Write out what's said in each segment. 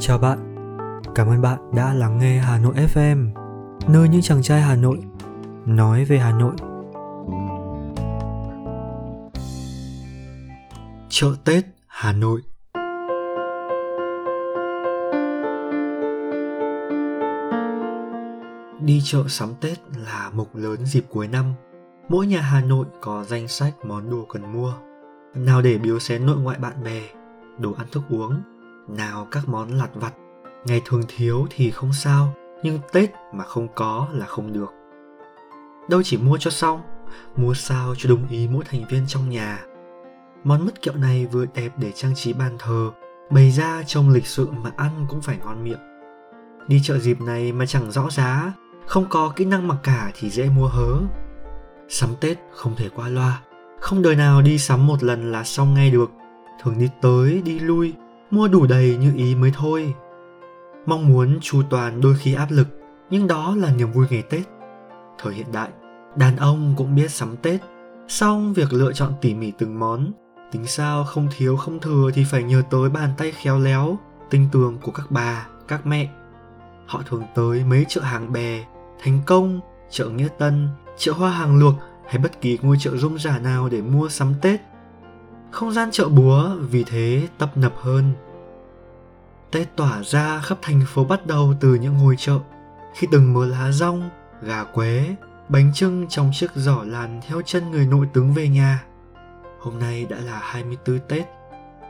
Chào bạn, cảm ơn bạn đã lắng nghe Hà Nội FM, nơi những chàng trai Hà Nội nói về Hà Nội. Chợ Tết Hà Nội Đi chợ sắm Tết là mục lớn dịp cuối năm. Mỗi nhà Hà Nội có danh sách món đồ cần mua. Nào để biếu xén nội ngoại bạn bè, đồ ăn thức uống, nào các món lặt vặt, ngày thường thiếu thì không sao, nhưng tết mà không có là không được. Đâu chỉ mua cho xong, mua sao cho đúng ý mỗi thành viên trong nhà. Món mứt kẹo này vừa đẹp để trang trí bàn thờ, bày ra trông lịch sự mà ăn cũng phải ngon miệng. Đi chợ dịp này mà chẳng rõ giá, không có kỹ năng mặc cả thì dễ mua hớ. Sắm tết không thể qua loa, không đời nào đi sắm một lần là xong ngay được. Thường đi tới, đi lui mua đủ đầy như ý mới thôi. Mong muốn chu toàn đôi khi áp lực, nhưng đó là niềm vui ngày tết. Thời hiện đại, đàn ông cũng biết sắm tết. Song việc lựa chọn tỉ mỉ từng món, tính sao không thiếu không thừa thì phải nhờ tới bàn tay khéo léo, tinh tường của các bà, các mẹ. Họ thường tới mấy chợ hàng bè, thành công, chợ nghĩa tân, chợ hoa hàng luộc hay bất kỳ ngôi chợ rôm rả nào để mua sắm tết không gian chợ búa vì thế tấp nập hơn Tết tỏa ra khắp thành phố bắt đầu từ những ngôi chợ khi từng mớ lá rong, gà quế, bánh trưng trong chiếc giỏ làn theo chân người nội tướng về nhà. Hôm nay đã là 24 Tết.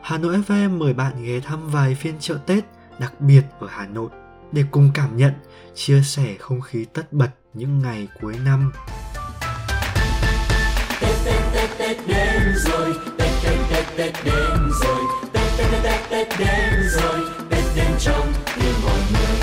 Hà Nội FM mời bạn ghé thăm vài phiên chợ Tết đặc biệt ở Hà Nội để cùng cảm nhận, chia sẻ không khí tất bật những ngày cuối năm. Tết Tết Tết Tết đến rồi, Tết Tết đến rồi, Tết Tết Tết Tết Tết đến rồi đến trong tim mọi người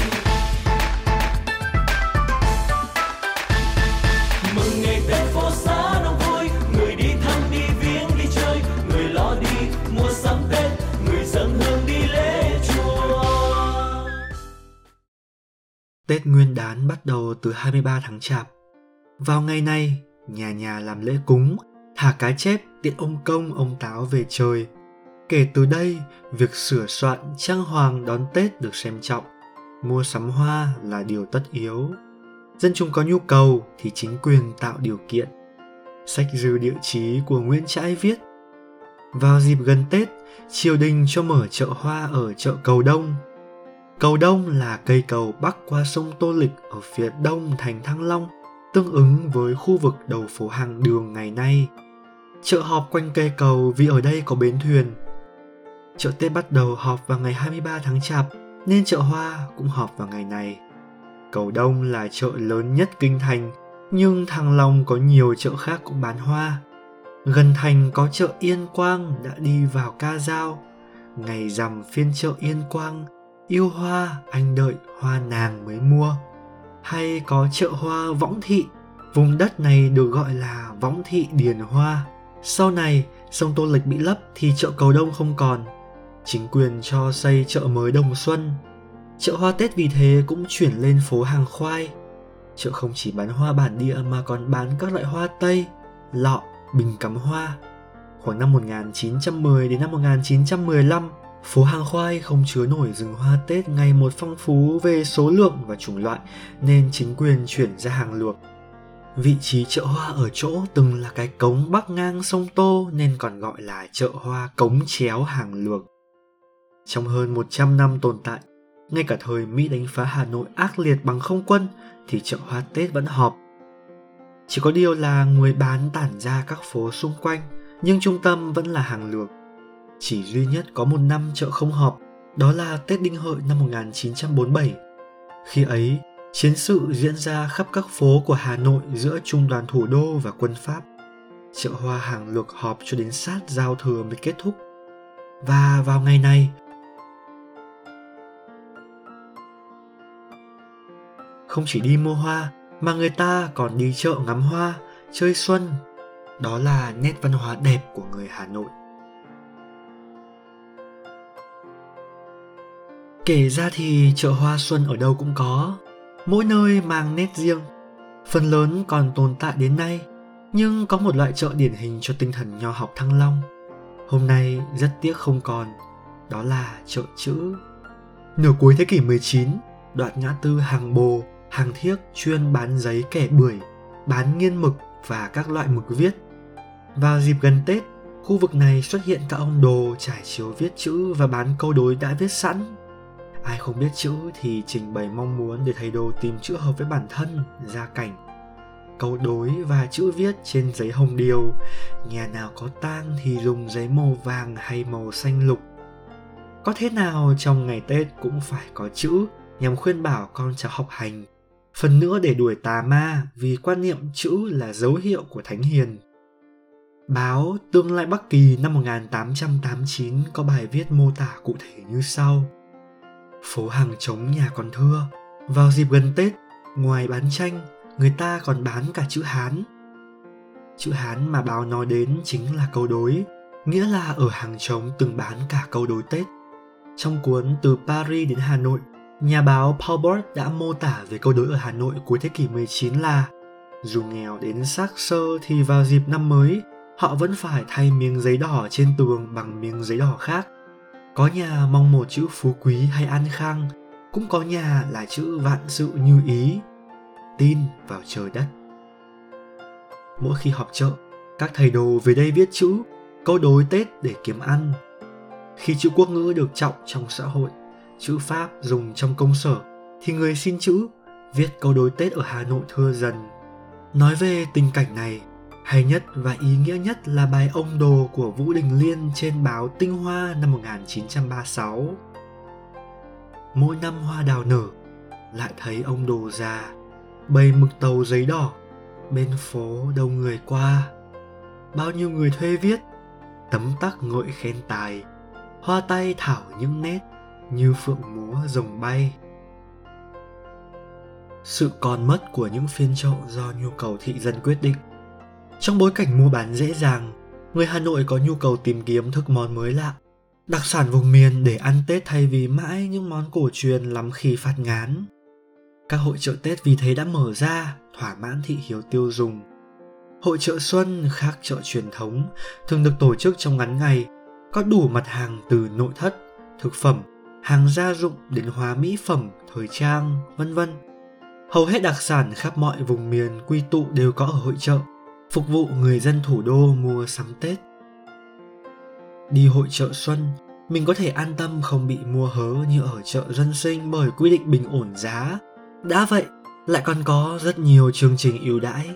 mừng ngày tết phố xá đông vui người đi thăm đi viếng đi chơi người lo đi mua sắm tết người dâng hương đi lễ chùa Tết Nguyên đán bắt đầu từ 23 tháng Chạp. Vào ngày này, nhà nhà làm lễ cúng, thả cá chép tiện ông công ông táo về trời Kể từ đây, việc sửa soạn trang hoàng đón Tết được xem trọng. Mua sắm hoa là điều tất yếu. Dân chúng có nhu cầu thì chính quyền tạo điều kiện. Sách dư địa chí của Nguyễn Trãi viết Vào dịp gần Tết, triều đình cho mở chợ hoa ở chợ Cầu Đông. Cầu Đông là cây cầu bắc qua sông Tô Lịch ở phía đông thành Thăng Long, tương ứng với khu vực đầu phố hàng đường ngày nay. Chợ họp quanh cây cầu vì ở đây có bến thuyền, Chợ Tết bắt đầu họp vào ngày 23 tháng Chạp, nên chợ Hoa cũng họp vào ngày này. Cầu Đông là chợ lớn nhất kinh thành, nhưng Thăng Long có nhiều chợ khác cũng bán hoa. Gần thành có chợ Yên Quang đã đi vào ca dao. Ngày rằm phiên chợ Yên Quang, yêu hoa anh đợi hoa nàng mới mua. Hay có chợ hoa Võng Thị, vùng đất này được gọi là Võng Thị Điền Hoa. Sau này, sông Tô Lịch bị lấp thì chợ Cầu Đông không còn, chính quyền cho xây chợ mới Đồng Xuân. Chợ hoa Tết vì thế cũng chuyển lên phố hàng khoai. Chợ không chỉ bán hoa bản địa mà còn bán các loại hoa tây, lọ, bình cắm hoa. Khoảng năm 1910 đến năm 1915, phố hàng khoai không chứa nổi rừng hoa Tết ngày một phong phú về số lượng và chủng loại nên chính quyền chuyển ra hàng luộc. Vị trí chợ hoa ở chỗ từng là cái cống bắc ngang sông Tô nên còn gọi là chợ hoa cống chéo hàng luộc. Trong hơn 100 năm tồn tại, ngay cả thời Mỹ đánh phá Hà Nội ác liệt bằng không quân thì chợ hoa Tết vẫn họp. Chỉ có điều là người bán tản ra các phố xung quanh, nhưng trung tâm vẫn là hàng lược. Chỉ duy nhất có một năm chợ không họp, đó là Tết Đinh Hợi năm 1947. Khi ấy, chiến sự diễn ra khắp các phố của Hà Nội giữa trung đoàn thủ đô và quân Pháp. Chợ hoa hàng lược họp cho đến sát giao thừa mới kết thúc. Và vào ngày này, không chỉ đi mua hoa mà người ta còn đi chợ ngắm hoa chơi xuân đó là nét văn hóa đẹp của người hà nội kể ra thì chợ hoa xuân ở đâu cũng có mỗi nơi mang nét riêng phần lớn còn tồn tại đến nay nhưng có một loại chợ điển hình cho tinh thần nho học thăng long hôm nay rất tiếc không còn đó là chợ chữ Nửa cuối thế kỷ 19, đoạn ngã tư hàng bồ, hàng thiếc chuyên bán giấy kẻ bưởi, bán nghiên mực và các loại mực viết. Vào dịp gần Tết, khu vực này xuất hiện các ông đồ trải chiếu viết chữ và bán câu đối đã viết sẵn. Ai không biết chữ thì trình bày mong muốn để thầy đồ tìm chữ hợp với bản thân, gia cảnh. Câu đối và chữ viết trên giấy hồng điều, nhà nào có tang thì dùng giấy màu vàng hay màu xanh lục. Có thế nào trong ngày Tết cũng phải có chữ nhằm khuyên bảo con cháu học hành. Phần nữa để đuổi tà ma vì quan niệm chữ là dấu hiệu của thánh hiền. Báo Tương lai Bắc Kỳ năm 1889 có bài viết mô tả cụ thể như sau. Phố hàng trống nhà còn thưa, vào dịp gần Tết, ngoài bán tranh, người ta còn bán cả chữ Hán. Chữ Hán mà báo nói đến chính là câu đối, nghĩa là ở hàng trống từng bán cả câu đối Tết. Trong cuốn Từ Paris đến Hà Nội, nhà báo Paul Bort đã mô tả về câu đối ở Hà Nội cuối thế kỷ 19 là dù nghèo đến xác sơ thì vào dịp năm mới, họ vẫn phải thay miếng giấy đỏ trên tường bằng miếng giấy đỏ khác. Có nhà mong một chữ phú quý hay an khang, cũng có nhà là chữ vạn sự như ý, tin vào trời đất. Mỗi khi họp chợ, các thầy đồ về đây viết chữ, câu đối Tết để kiếm ăn. Khi chữ quốc ngữ được trọng trong xã hội, chữ Pháp dùng trong công sở, thì người xin chữ, viết câu đối Tết ở Hà Nội thưa dần. Nói về tình cảnh này, hay nhất và ý nghĩa nhất là bài ông đồ của Vũ Đình Liên trên báo Tinh Hoa năm 1936. Mỗi năm hoa đào nở, lại thấy ông đồ già, bầy mực tàu giấy đỏ, bên phố đông người qua. Bao nhiêu người thuê viết, tấm tắc ngợi khen tài, hoa tay thảo những nét như phượng múa rồng bay. Sự còn mất của những phiên chợ do nhu cầu thị dân quyết định – trong bối cảnh mua bán dễ dàng, người Hà Nội có nhu cầu tìm kiếm thức món mới lạ, đặc sản vùng miền để ăn Tết thay vì mãi những món cổ truyền lắm khi phát ngán. Các hội chợ Tết vì thế đã mở ra, thỏa mãn thị hiếu tiêu dùng. Hội chợ Xuân khác chợ truyền thống, thường được tổ chức trong ngắn ngày, có đủ mặt hàng từ nội thất, thực phẩm, hàng gia dụng đến hóa mỹ phẩm, thời trang, vân vân. Hầu hết đặc sản khắp mọi vùng miền quy tụ đều có ở hội chợ phục vụ người dân thủ đô mua sắm Tết. Đi hội chợ xuân, mình có thể an tâm không bị mua hớ như ở chợ dân sinh bởi quy định bình ổn giá. Đã vậy, lại còn có rất nhiều chương trình ưu đãi.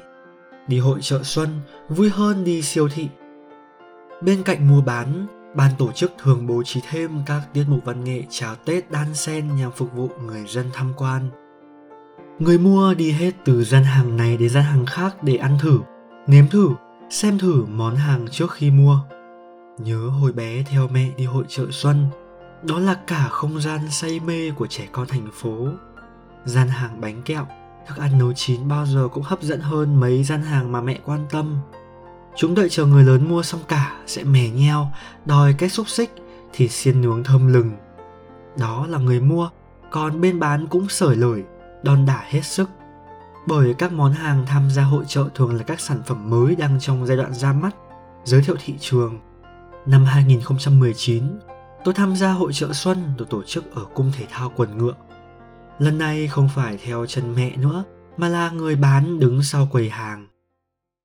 Đi hội chợ xuân vui hơn đi siêu thị. Bên cạnh mua bán, ban tổ chức thường bố trí thêm các tiết mục văn nghệ chào Tết đan xen nhằm phục vụ người dân tham quan. Người mua đi hết từ gian hàng này đến gian hàng khác để ăn thử nếm thử, xem thử món hàng trước khi mua. Nhớ hồi bé theo mẹ đi hội chợ xuân, đó là cả không gian say mê của trẻ con thành phố. Gian hàng bánh kẹo, thức ăn nấu chín bao giờ cũng hấp dẫn hơn mấy gian hàng mà mẹ quan tâm. Chúng đợi chờ người lớn mua xong cả sẽ mè nheo, đòi cái xúc xích, thịt xiên nướng thơm lừng. Đó là người mua, còn bên bán cũng sởi lời, đòn đả hết sức bởi các món hàng tham gia hội trợ thường là các sản phẩm mới đang trong giai đoạn ra mắt, giới thiệu thị trường. Năm 2019, tôi tham gia hội trợ xuân được tổ chức ở cung thể thao quần ngựa. Lần này không phải theo chân mẹ nữa, mà là người bán đứng sau quầy hàng.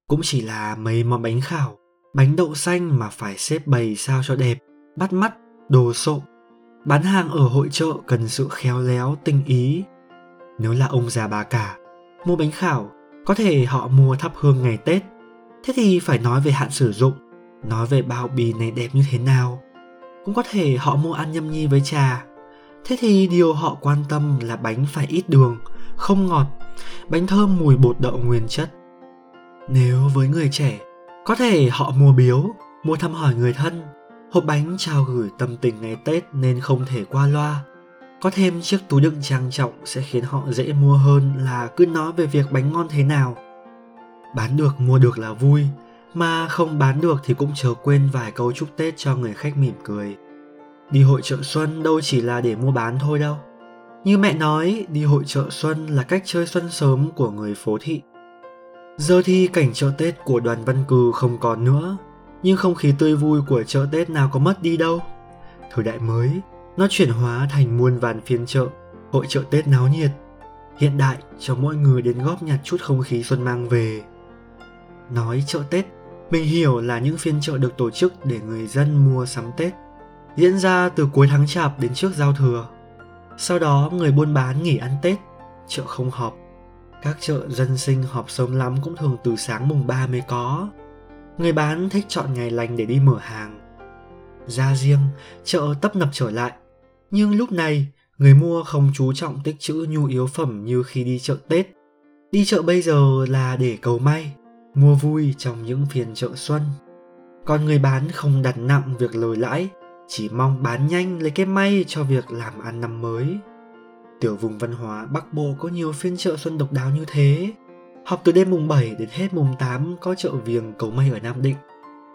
Cũng chỉ là mấy món bánh khảo, bánh đậu xanh mà phải xếp bày sao cho đẹp, bắt mắt, đồ sộ. Bán hàng ở hội trợ cần sự khéo léo, tinh ý. Nếu là ông già bà cả, mua bánh khảo, có thể họ mua thắp hương ngày Tết. Thế thì phải nói về hạn sử dụng, nói về bao bì này đẹp như thế nào. Cũng có thể họ mua ăn nhâm nhi với trà. Thế thì điều họ quan tâm là bánh phải ít đường, không ngọt, bánh thơm mùi bột đậu nguyên chất. Nếu với người trẻ, có thể họ mua biếu, mua thăm hỏi người thân, hộp bánh trao gửi tâm tình ngày Tết nên không thể qua loa có thêm chiếc túi đựng trang trọng sẽ khiến họ dễ mua hơn là cứ nói về việc bánh ngon thế nào. Bán được mua được là vui, mà không bán được thì cũng chớ quên vài câu chúc Tết cho người khách mỉm cười. Đi hội chợ xuân đâu chỉ là để mua bán thôi đâu. Như mẹ nói, đi hội chợ xuân là cách chơi xuân sớm của người phố thị. Giờ thì cảnh chợ Tết của đoàn văn cừ không còn nữa, nhưng không khí tươi vui của chợ Tết nào có mất đi đâu. Thời đại mới, nó chuyển hóa thành muôn vàn phiên chợ, hội chợ Tết náo nhiệt. Hiện đại cho mỗi người đến góp nhặt chút không khí xuân mang về. Nói chợ Tết, mình hiểu là những phiên chợ được tổ chức để người dân mua sắm Tết, diễn ra từ cuối tháng chạp đến trước giao thừa. Sau đó người buôn bán nghỉ ăn Tết, chợ không họp. Các chợ dân sinh họp sớm lắm cũng thường từ sáng mùng 3 mới có. Người bán thích chọn ngày lành để đi mở hàng. Ra riêng, chợ tấp nập trở lại. Nhưng lúc này, người mua không chú trọng tích trữ nhu yếu phẩm như khi đi chợ Tết. Đi chợ bây giờ là để cầu may, mua vui trong những phiên chợ xuân. Còn người bán không đặt nặng việc lời lãi, chỉ mong bán nhanh lấy cái may cho việc làm ăn năm mới. Tiểu vùng văn hóa Bắc Bộ có nhiều phiên chợ xuân độc đáo như thế. Học từ đêm mùng 7 đến hết mùng 8 có chợ viềng cầu may ở Nam Định.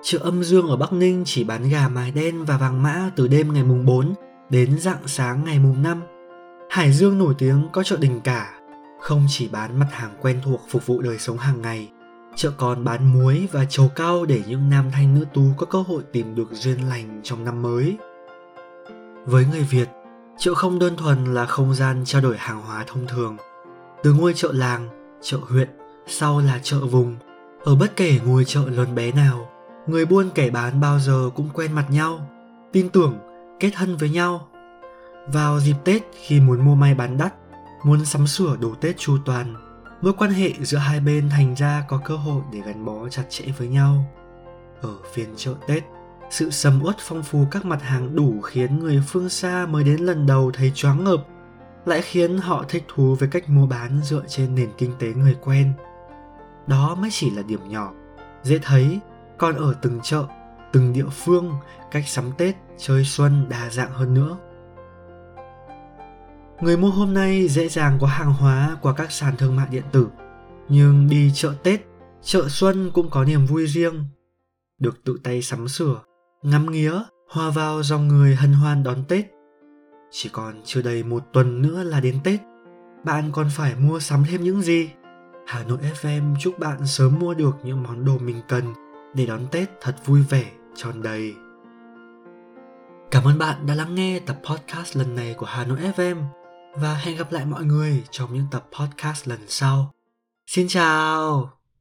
Chợ âm dương ở Bắc Ninh chỉ bán gà mái đen và vàng mã từ đêm ngày mùng 4 đến dạng sáng ngày mùng 5. Hải Dương nổi tiếng có chợ đình cả, không chỉ bán mặt hàng quen thuộc phục vụ đời sống hàng ngày, chợ còn bán muối và trầu cao để những nam thanh nữ tú có cơ hội tìm được duyên lành trong năm mới. Với người Việt, chợ không đơn thuần là không gian trao đổi hàng hóa thông thường. Từ ngôi chợ làng, chợ huyện, sau là chợ vùng, ở bất kể ngôi chợ lớn bé nào, người buôn kẻ bán bao giờ cũng quen mặt nhau, tin tưởng, kết thân với nhau. Vào dịp Tết khi muốn mua may bán đắt, muốn sắm sửa đồ Tết chu toàn, mối quan hệ giữa hai bên thành ra có cơ hội để gắn bó chặt chẽ với nhau. Ở phiên chợ Tết, sự sầm uất phong phú các mặt hàng đủ khiến người phương xa mới đến lần đầu thấy choáng ngợp, lại khiến họ thích thú với cách mua bán dựa trên nền kinh tế người quen. Đó mới chỉ là điểm nhỏ, dễ thấy, còn ở từng chợ, từng địa phương, cách sắm Tết, chơi xuân đa dạng hơn nữa. Người mua hôm nay dễ dàng có hàng hóa qua các sàn thương mại điện tử, nhưng đi chợ Tết, chợ xuân cũng có niềm vui riêng. Được tự tay sắm sửa, ngắm nghía, hòa vào dòng người hân hoan đón Tết. Chỉ còn chưa đầy một tuần nữa là đến Tết, bạn còn phải mua sắm thêm những gì? Hà Nội FM chúc bạn sớm mua được những món đồ mình cần để đón Tết thật vui vẻ, tròn đầy. Cảm ơn bạn đã lắng nghe tập podcast lần này của Hà Nội FM và hẹn gặp lại mọi người trong những tập podcast lần sau. Xin chào!